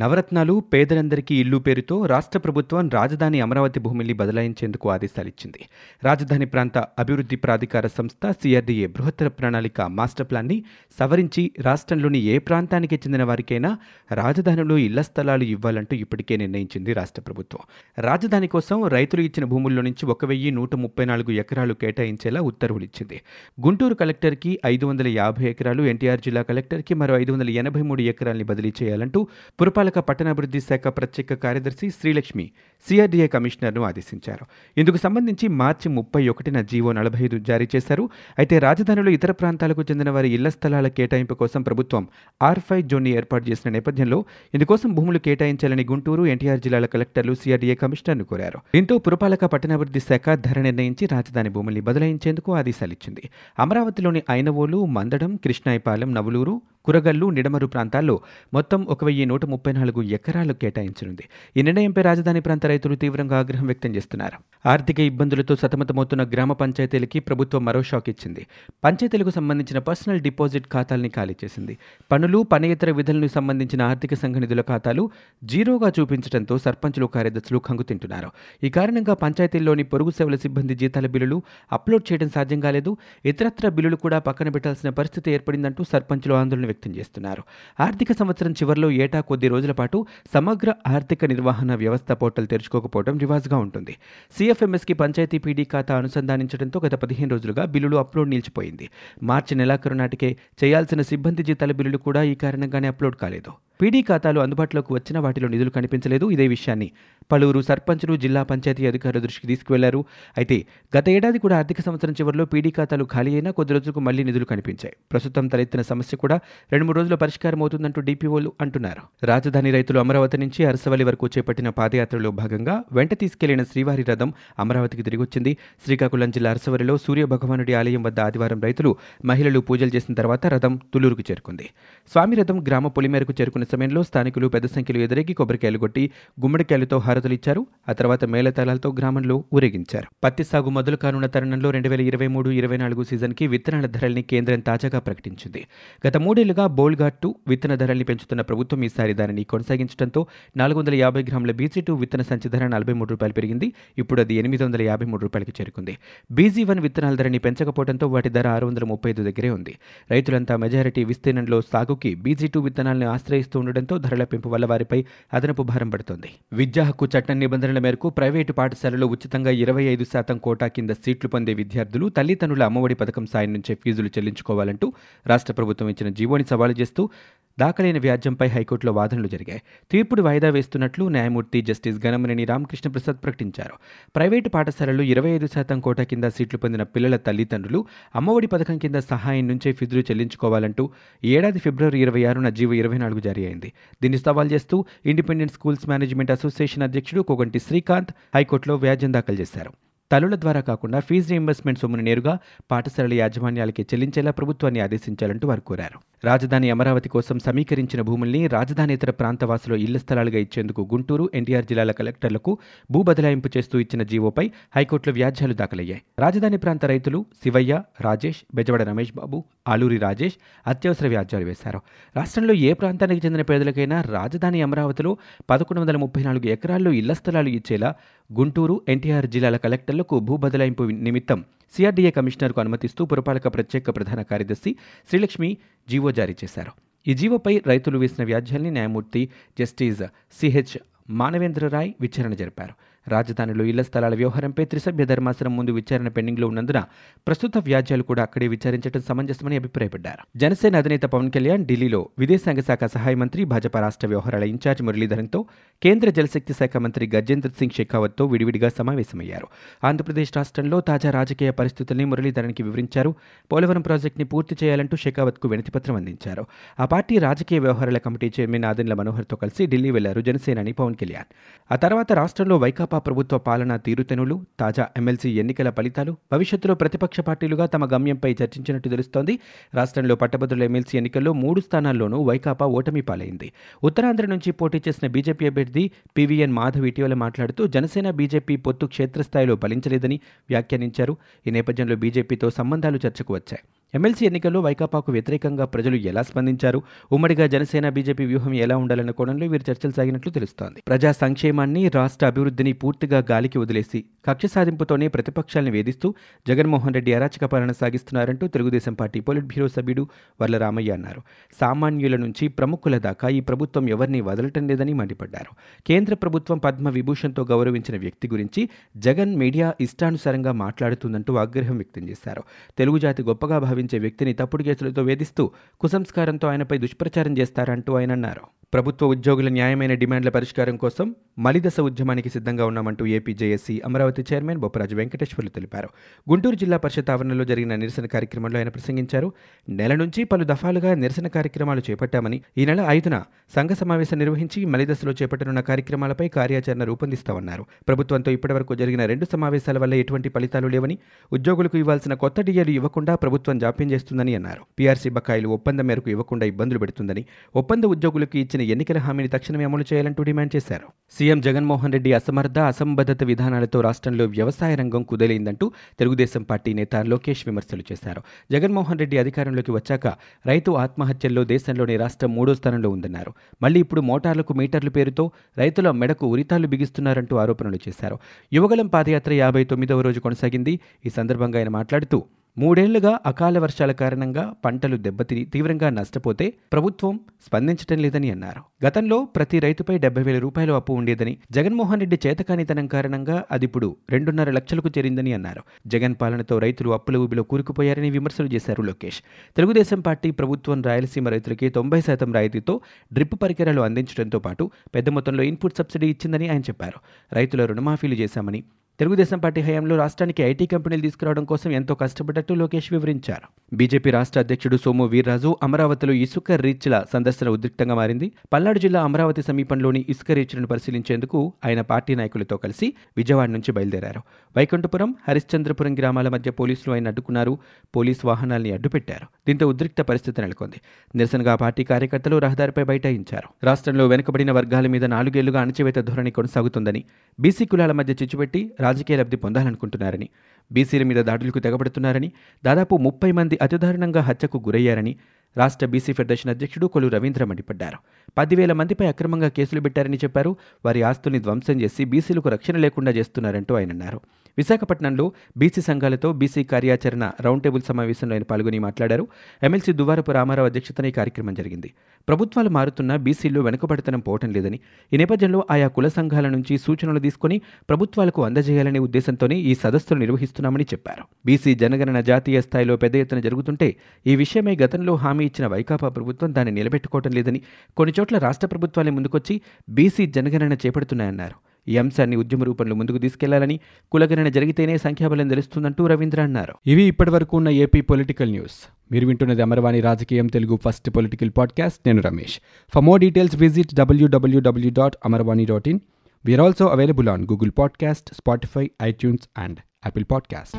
నవరత్నాలు పేదలందరికీ ఇల్లు పేరుతో రాష్ట్ర ప్రభుత్వం రాజధాని అమరావతి భూమిని బదలాయించేందుకు ఆదేశాలిచ్చింది. రాజధాని ప్రాంత అభివృద్ధి ప్రాధికార సంస్థ సిఆర్డీఏ బృహత్తర ప్రణాళిక మాస్టర్ ప్లాన్ని సవరించి రాష్ట్రంలోని ఏ ప్రాంతానికి చెందిన వారికైనా రాజధానిలో ఇళ్ళ స్థలాలు ఇవ్వాలంటూ ఇప్పటికే నిర్ణయించింది రాష్ట్ర ప్రభుత్వం. రాజధాని కోసం రైతులు ఇచ్చిన భూముల్లో నుంచి ఒక వెయ్యి నూట ముప్పై నాలుగు ఎకరాలు కేటాయించేలా ఉత్తర్వులు ఇచ్చింది గుంటూరు కలెక్టర్కి ఐదు వందల యాభై ఎకరాలు ఎన్టీఆర్ జిల్లా కలెక్టర్కి మరో ఐదు వందల ఎనభై మూడు ఎకరాల్ని బదిలీ చేయాలంటూ పురపాలక పట్టణాభివృద్ధి శాఖ ప్రత్యేక కార్యదర్శి శ్రీలక్ష్మి సిఆర్డీఏ కమిషనర్ను ఆదేశించారు. ఇందుకు సంబంధించి మార్చి ముప్పై ఒకటిన జీవో నలభై ఐదు జారీ చేశారు. అయితే రాజధానిలో ఇతర ప్రాంతాలకు చెందిన వారి ఇళ్ళ స్థలాల కేటాయింపు కోసం ప్రభుత్వం ఆర్ ఫైవ్ జోన్ని ఏర్పాటు చేసిన నేపథ్యంలో ఇందుకోసం భూములు కేటాయించాలని గుంటూరు ఎన్టీఆర్ జిల్లాల కలెక్టర్లు సిఆర్డీఏ కమిషనర్ను కోరారు. దీంతో పురపాలక పట్టణాభివృద్ధి శాఖ ధర నిర్ణయించి రాజధాని భూముల్ని బదలాయించేందుకు ఆదేశాలిచ్చింది. అమరావతిలోని ఐనవోలు మందడం కృష్ణాయపాలెం నవలూరు కురగల్లు నిడమరు ప్రాంతాల్లో మొత్తం ఒక వెయ్యి నూట ముప్పై నాలుగు ఎకరాలు కేటాయించనుంది. ఈ నిర్ణయంపై రాజధాని ప్రాంత రైతులు తీవ్రంగా ఆగ్రహం వ్యక్తం చేస్తున్నారు. ఆర్థిక ఇబ్బందులతో సతమతమవుతున్న గ్రామ పంచాయతీలకి ప్రభుత్వం మరో షాక్ ఇచ్చింది. పంచాయతీలకు సంబంధించిన పర్సనల్ డిపాజిట్ ఖాతాల్ని ఖాళీ చేసింది. పనులు పనేతర విధులను సంబంధించిన ఆర్థిక సంఘ నిధుల ఖాతాలు జీరోగా చూపించడంతో సర్పంచులు కార్యదర్శులు కంగుతింటున్నారు ఈ కారణంగా పంచాయతీల్లోని పొరుగు సేవల సిబ్బంది జీతాల బిల్లులు అప్లోడ్ చేయడం సాధ్యం కాలేదు. ఇతరత్ర బిల్లులు కూడా పక్కన పెట్టాల్సిన పరిస్థితి ఏర్పడిందంటూ సర్పంచులు ఆందోళన వ్యక్తం చేస్తున్నారు. ఆర్థిక సంవత్సరం చివరిలో ఏటా కొద్ది రోజుల పాటు సమగ్ర ఆర్థిక నిర్వహణ వ్యవస్థ పోర్టల్ తెరుచుకోకపోవడం రివాజ్గా ఉంటుంది. సిఎఫ్ఎంఎస్కి పంచాయతీ పీడీ ఖాతా అనుసంధానించడంతో గత పదిహేను రోజులుగా బిల్లులు అప్లోడ్ నిలిచిపోయింది. మార్చి నెలాఖరు నాటికే చేయాల్సిన సిబ్బంది జీతాల బిల్లులు కూడా ఈ కారణంగానే అప్లోడ్ కాలేదు. పీడీ ఖాతాలు అందుబాటులోకి వచ్చిన వాటిలో నిధులు కనిపించలేదు. ఇదే విషయాన్ని పలువురు సర్పంచులు జిల్లా పంచాయతీ అధికారుల దృష్టికి తీసుకువెళ్ళారు. అయితే గత ఏడాది కూడా ఆర్థిక సంవత్సరం చివరిలో పీడీ ఖాతాలు ఖాళీ అయినా కొద్ది రోజులకు మళ్ళీ నిధులు కనిపించాయి. ప్రస్తుతం తలెత్తిన సమస్య కూడా రెండు మూడు రోజుల పరిష్కారం అవుతుందంటూ డీపీఓలు అంటున్నారు. రాజధాని రైతులు అమరావతి నుంచి అరసవల్లి వరకు చేపట్టిన పాదయాత్రలో భాగంగా వెంట తీసుకెళ్ళిన శ్రీవారి రథం అమరావతికి తిరిగొచ్చింది. శ్రీకాకుళం జిల్లా అరసవల్లిలో సూర్య భగవానుడి ఆలయం వద్ద ఆదివారం రైతులు మహిళలు పూజలు చేసిన తర్వాత రథం తులూరుకు చేరుకుంది. స్వామి రథం గ్రామ పొలిమేరకు చేరుకున్న సమయంలో స్థానికులు పెద్ద సంఖ్యలో ఎదురెగి కొబ్బరికాయలు కొట్టి గుమ్మడికాయలతో హారతులిచ్చారు. ఆ తర్వాత మేళతాళాలతో గ్రామంలో ఊరేగించారు. పత్తి సాగు మొదలు కానున్న తరుణంలో రెండు వేల ఇరవై మూడు ఇరవై నాలుగు సీజన్కి విత్తనాల ధరల్ని కేంద్రం తాజాగా ప్రకటించింది. గత మూడేళ్ళుగా బోల్ఘాట్ టూ విత్తన ధరల్ని పెంచుతున్న ప్రభుత్వం ఈసారి దానిని కొనసాగించడంతో నాలుగు వందల యాభై గ్రాముల బీజీ టూ విత్తన సంచి ధర నలభై మూడు రూపాయలు పెరిగింది. ఇప్పుడు అది ఎనిమిది వందల యాభై మూడు రూపాయలకి చేరుకుంది. బీజీ వన్ విత్తనాల ధరని పెంచకపోవడంతో వాటి ధర ఆరు వందల ముప్పై ఐదు దగ్గరే ఉంది. రైతులంతా మెజారిటీ విస్తీర్ణంలో సాగుకి బీజీ టూ విత్తనాలను ఆశ్రయిస్తూ ఉండడంతో ధరల పెంపు వల్ల వారిపై అదనపు భారం పడుతోంది. విద్యా హక్కు చట్టం నిబంధనల మేరకు ప్రైవేటు పాఠశాలలో ఉచితంగా ఇరవై ఐదు శాతం కోటా కింద సీట్లు పొందే విద్యార్థులు తల్లిదండ్రుల అమ్మఒడి పథకం సాయం నుంచే ఫీజులు చెల్లించుకోవాలంటూ రాష్ట్ర ప్రభుత్వం ఇచ్చిన జీవోని సవాలు చేస్తూ దాఖలైన వ్యాజ్యంపై హైకోర్టులో వాదనలు జరిగాయి. తీర్పుడు వాయిదా వేస్తున్నట్లు న్యాయమూర్తి జస్టిస్ గణమనేని రామకృష్ణ ప్రసాద్ ప్రకటించారు. ప్రైవేటు పాఠశాలలు ఇరవై ఐదు శాతం కోటా కింద సీట్లు పొందిన పిల్లల తల్లిదండ్రులు అమ్మఒడి పథకం కింద సహాయం నుంచే ఫిజులు చెల్లించుకోవాలంటూ ఈ ఏడాది ఫిబ్రవరి ఇరవై ఆరున జీవో ఇరవై నాలుగు జారీ అయింది. దీన్ని సవాల్ చేస్తూ ఇండిపెండెంట్ స్కూల్స్ మేనేజ్మెంట్ అసోసియేషన్ అధ్యక్షుడు కోగంటి శ్రీకాంత్ హైకోర్టులో వ్యాజ్యం దాఖలు చేశారు. తల్లుల ద్వారా కాకుండా ఫీజు రీయింబర్స్మెంట్ సొమ్మును నేరుగా పాఠశాలల యాజమాన్యాలకి చెల్లించేలా ప్రభుత్వాన్ని ఆదేశించాలంటూ వారు కోరారు. రాజధాని అమరావతి కోసం సమీకరించిన భూముల్ని రాజధానేతర ప్రాంతవాసులు ఇళ్ళ స్థలాలుగా ఇచ్చేందుకు గుంటూరు ఎన్టీఆర్ జిల్లాల కలెక్టర్లకు భూ బదలాయింపు చేస్తూ ఇచ్చిన జీవోపై హైకోర్టులో వ్యాజ్యాలు దాఖలయ్యాయి. రాజధాని ప్రాంత రైతులు శివయ్య రాజేష్ బెజవాడ రమేష్ బాబు ఆలూరి రాజేష్ అత్యవసర వ్యాజ్యాలు వేశారు. రాష్ట్రంలో ఏ ప్రాంతానికి చెందిన పేదలకైనా రాజధాని అమరావతిలో పదకొండు వందల ముప్పై నాలుగు ఎకరాల్లో ఇళ్ళ స్థలాలు ఇచ్చేలా గుంటూరు ఎన్టీఆర్ జిల్లాల కలెక్టర్లకు భూ బదలాయింపు నిమిత్తం సిఆర్డీఏ కమిషనర్కు అనుమతిస్తూ పురపాలక ప్రత్యేక ప్రధాన కార్యదర్శి శ్రీలక్ష్మి జీవో జారీ చేశారు. ఈ జీవోపై రైతులు వేసిన వ్యాజ్యాల్ని న్యాయమూర్తి జస్టిస్ సిహెచ్ మానవేంద్రరాయ్ విచారణ జరిపారు. రాజధానిలో ఇళ్ళ స్థలాల వ్యవహారంపై త్రిసభ్య ధర్మాసనం ముందు విచారణ పెండింగ్లో ఉన్నందున ప్రస్తుత వ్యాజ్యాలు కూడా అక్కడే విచారించడం సమంజసమని అభిప్రాయపడ్డారు. జనసేన అధినేత పవన్ కళ్యాణ్ ఢిల్లీలో విదేశాంగ శాఖ సహాయ మంత్రి భాజపా రాష్ట్ర వ్యవహారాల ఇన్ఛార్జ్ మురళీధరన్తో కేంద్ర జలశక్తి శాఖ మంత్రి గజేంద్ర సింగ్ షెకావత్తో విడివిడిగా సమావేశమయ్యారు. ఆంధ్రప్రదేశ్ రాష్ట్రంలో తాజా రాజకీయ పరిస్థితుల్ని మురళీధరన్కి వివరించారు. పోలవరం ప్రాజెక్టుని పూర్తి చేయాలంటూ షెకావత్కు వినతిపత్రం అందించారు. ఆ పార్టీ రాజకీయ వ్యవహారాల కమిటీ చైర్మన్ ఆదిన్ల మనోహర్తో కలిసి ఢిల్లీ వెళ్ళారు జనసేనాని పవన్ కళ్యాణ్. ఆ తర్వాత రాష్ట్రంలో వైకాపా భాజపా ప్రభుత్వ పాలనా తీరుతెనులు తాజా ఎమ్మెల్సీ ఎన్నికల ఫలితాలు భవిష్యత్తులో ప్రతిపక్ష పార్టీలుగా తమ గమ్యంపై చర్చించినట్టు తెలుస్తోంది. రాష్ట్రంలో పట్టభద్రుల ఎమ్మెల్సీ ఎన్నికల్లో మూడు స్థానాల్లోనూ వైకాపా ఓటమి పాలైంది. ఉత్తరాంధ్ర నుంచి పోటీ చేసిన బీజేపీ అభ్యర్థి పివిఎన్ మాధవ్ ఇటీవల మాట్లాడుతూ జనసేన బీజేపీ పొత్తు క్షేత్రస్థాయిలో ఫలించలేదని వ్యాఖ్యానించారు. ఈ నేపథ్యంలో బీజేపీతో సంబంధాలు చర్చకు వచ్చాయి. ఎమ్మెల్సీ ఎన్నికల్లో వైకాపాకు వ్యతిరేకంగా ప్రజలు ఎలా స్పందించారు? ఉమ్మడిగా జనసేన బీజేపీ వ్యూహం ఎలా ఉండాలన్న కోణంలో వీరు చర్చలు సాగినట్లు తెలుస్తోంది. ప్రజా సంక్షేమాన్ని రాష్ట్ర అభివృద్ధిని పూర్తిగా గాలికి వదిలేసి కక్ష సాధింపుతోనే ప్రతిపక్షాలను వేధిస్తూ జగన్మోహన్ రెడ్డి అరాచక పాలన సాగిస్తున్నారంటూ తెలుగుదేశం పార్టీ పొలిట్ బ్యూరో సభ్యుడు వర్ల రామయ్య అన్నారు. సామాన్యుల నుంచి ప్రముఖుల దాకా ఈ ప్రభుత్వం ఎవరిని వదలటం లేదని మండిపడ్డారు. కేంద్ర ప్రభుత్వం పద్మ విభూషణ్తో గౌరవించిన వ్యక్తి గురించి జగన్ మీడియా ఇష్టానుసారంగా మాట్లాడుతుందంటూ ఆగ్రహం వ్యక్తం చేశారు. తెలుగు జాతి గొప్పగా భావి భావించే వ్యక్తిని తప్పుడు కేసులతో వేధిస్తూ కుసంస్కారంతో ఆయనపై దుష్ప్రచారం చేస్తారంటూ ఆయన అన్నారు. ప్రభుత్వ ఉద్యోగుల న్యాయమైన డిమాండ్ల పరిష్కారం కోసం మలిదశ ఉద్యమానికి సిద్ధంగా ఉన్నామంటూ AP JAC Amaravati chairman Bopparaju Venkateswarlu తెలిపారు. గుంటూరు జిల్లా పరిషత్ ఆవరణలో జరిగిన నిరసన కార్యక్రమంలో ఆయన ప్రసంగించారు. నెల నుంచి పలు దఫాలుగా నిరసన కార్యక్రమాలు చేపట్టామని ఈ నెల ఐదున సంఘ సమావేశం నిర్వహించి మలిదశలో చేపట్టనున్న కార్యక్రమాలపై కార్యాచరణ రూపొందిస్తామన్నారు. ప్రభుత్వంతో ఇప్పటివరకు జరిగిన రెండు సమావేశాల వల్ల ఎటువంటి ఫలితాలు లేవని ఉద్యోగులకు ఇవ్వాల్సిన కొత్త డిఏలు ఇవ్వకుండా ప్రభుత్వం జాప్యం చేస్తుందని అన్నారు. పీఆర్సీ బకాయిలు ఒప్పందం మేరకు ఇవ్వకుండా ఇబ్బందులు పెడుతుందని ఒప్పంద ఉద్యోగులకు ఇచ్చిన ఇచ్చిన ఎన్నికల హామీని తక్షణమే అమలు చేయాలంటూ డిమాండ్ చేశారు. సీఎం జగన్మోహన్ రెడ్డి అసమర్థ అసంబద్ధత విధానాలతో రాష్ట్రంలో వ్యవసాయ రంగం కుదేలైందంటూ తెలుగుదేశం పార్టీ నేత లోకేష్ విమర్శలు చేశారు. జగన్మోహన్ రెడ్డి అధికారంలోకి వచ్చాక రైతు ఆత్మహత్యల్లో దేశంలోని రాష్ట్రం మూడో స్థానంలో ఉందన్నారు. మళ్ళీ ఇప్పుడు మోటార్లకు మీటర్ల పేరుతో రైతుల మెడకు ఉరితాళ్ళు బిగిస్తున్నారంటూ ఆరోపణలు చేశారు. యువగలం పాదయాత్ర యాభై తొమ్మిదవ రోజు కొనసాగింది. ఈ సందర్భంగా ఆయన మాట్లాడుతూ మూడేళ్ళుగా అకాల వర్షాల కారణంగా పంటలు దెబ్బతిని తీవ్రంగా నష్టపోతే ప్రభుత్వం స్పందించటం లేదని అన్నారు. గతంలో ప్రతి రైతుపై డెబ్బై వేల రూపాయలు అప్పు ఉండేదని జగన్మోహన్ రెడ్డి చేతకానితనం కారణంగా అదిప్పుడు రెండున్నర లక్షలకు చేరిందని అన్నారు. జగన్ పాలనతో రైతులు అప్పుల ఊబిలో కూరుకుపోయారని విమర్శలు చేశారు లోకేష్. తెలుగుదేశం పార్టీ ప్రభుత్వం రాయలసీమ రైతులకి తొంభై శాతం రాయితీతో డ్రిప్ పరికరాలు అందించడంతో పాటు పెద్ద మొత్తంలో ఇన్పుట్ సబ్సిడీ ఇచ్చిందని ఆయన చెప్పారు. రైతుల రుణమాఫీలు చేశామని తెలుగుదేశం పార్టీ హయాంలో రాష్ట్రానికి ఐటీ కంపెనీలు తీసుకురావడం కోసం ఎంతో కష్టపడ్డట్టు లోకేష్ వివరించారు. బీజేపీ రాష్ట్ర అధ్యక్షుడు సోము వీర్రాజు అమరావతిలో ఇసుక రీచ్ల సందర్శన ఉద్రిక్తంగా మారింది. పల్నాడు జిల్లా అమరావతి సమీపంలోని ఇసుక రీచ్లను పరిశీలించేందుకు ఆయన పార్టీ నాయకులతో కలిసి విజయవాడ నుంచి బయలుదేరారు. వైకుంఠపురం హరిశ్చంద్రపురం గ్రామాల మధ్య పోలీసులు ఆయన అడ్డుకున్నారు. పోలీసు వాహనాల్ని అడ్డుపెట్టారు. దీంతో ఉద్రిక్త పరిస్థితి నెలకొంది. నిరసనగా పార్టీ కార్యకర్తలు రహదారిపై బైఠాయించారు. రాష్ట్రంలో వెనుకబడిన వర్గాల మీద నాలుగేళ్ళుగా అణచివేత ధోరణి కొనసాగుతుందని బీసీ కులాల మధ్య చిచ్చుపెట్టి రాజకీయ లబ్ధి పొందాలనుకుంటున్నారని బీసీల మీద దాడులకు తెగబడుతున్నారని దాదాపు ముప్పై మంది అతిదారుణంగా హత్యకు గురయ్యారని రాష్ట్ర బీసీ ఫెడరేషన్ అధ్యక్షుడు కొలు రవీంద్ర మండిపడ్డారు. పదివేల మందిపై అక్రమంగా కేసులు పెట్టారని చెప్పారు. వారి ఆస్తుల్ని ధ్వంసం చేసి బీసీలకు రక్షణ లేకుండా చేస్తున్నారంటూ ఆయన అన్నారు. విశాఖపట్నంలో బీసీ సంఘాలతో బీసీ కార్యాచరణ రౌండ్ టేబుల్ సమావేశంలో ఆయన పాల్గొని మాట్లాడారు. ఎమ్మెల్సీ దువారపు రామారావు అధ్యక్షతన ఈ కార్యక్రమం జరిగింది. ప్రభుత్వాలు మారుతున్నా బీసీల్లో వెనుకబడతనం పోవటం లేదని ఈ నేపథ్యంలో ఆయా కుల సంఘాల నుంచి సూచనలు తీసుకుని ప్రభుత్వాలకు అందజేయాలనే ఉద్దేశంతోనే ఈ సదస్సులు నిర్వహిస్తున్నామని చెప్పారు. బీసీ జనగణన జాతీయ స్థాయిలో పెద్ద ఎత్తున జరుగుతుంటే ఈ విషయమై గతంలో హామీ ఇచ్చిన వైకాపా ప్రభుత్వం దాన్ని నిలబెట్టుకోవటం లేదని కొన్ని చోట్ల రాష్ట్ర ప్రభుత్వాలే ముందుకొచ్చి బీసీ జనగణన చేపడుతున్నాయన్నారు. ఈ అంశాన్ని ఉద్యమ రూపంలో ముందుకు తీసుకెళ్ళాలని కులగణన జరిగితేనే సంఖ్యాబలం తెలుస్తుందంటూ రవీంద్ర అన్నారు. ఇవి ఇప్పటివరకు ఉన్న ఏపీ పొలిటికల్ న్యూస్. మీరు వింటున్నది అమరవాణి రాజకీయం తెలుగు ఫస్ట్ పొలిటికల్ పాడ్కాస్ట్. నేను Ramesh. For more details visit W W W dot Amarvani dot in we're also available on Google podcast Spotify iTunes and Apple podcast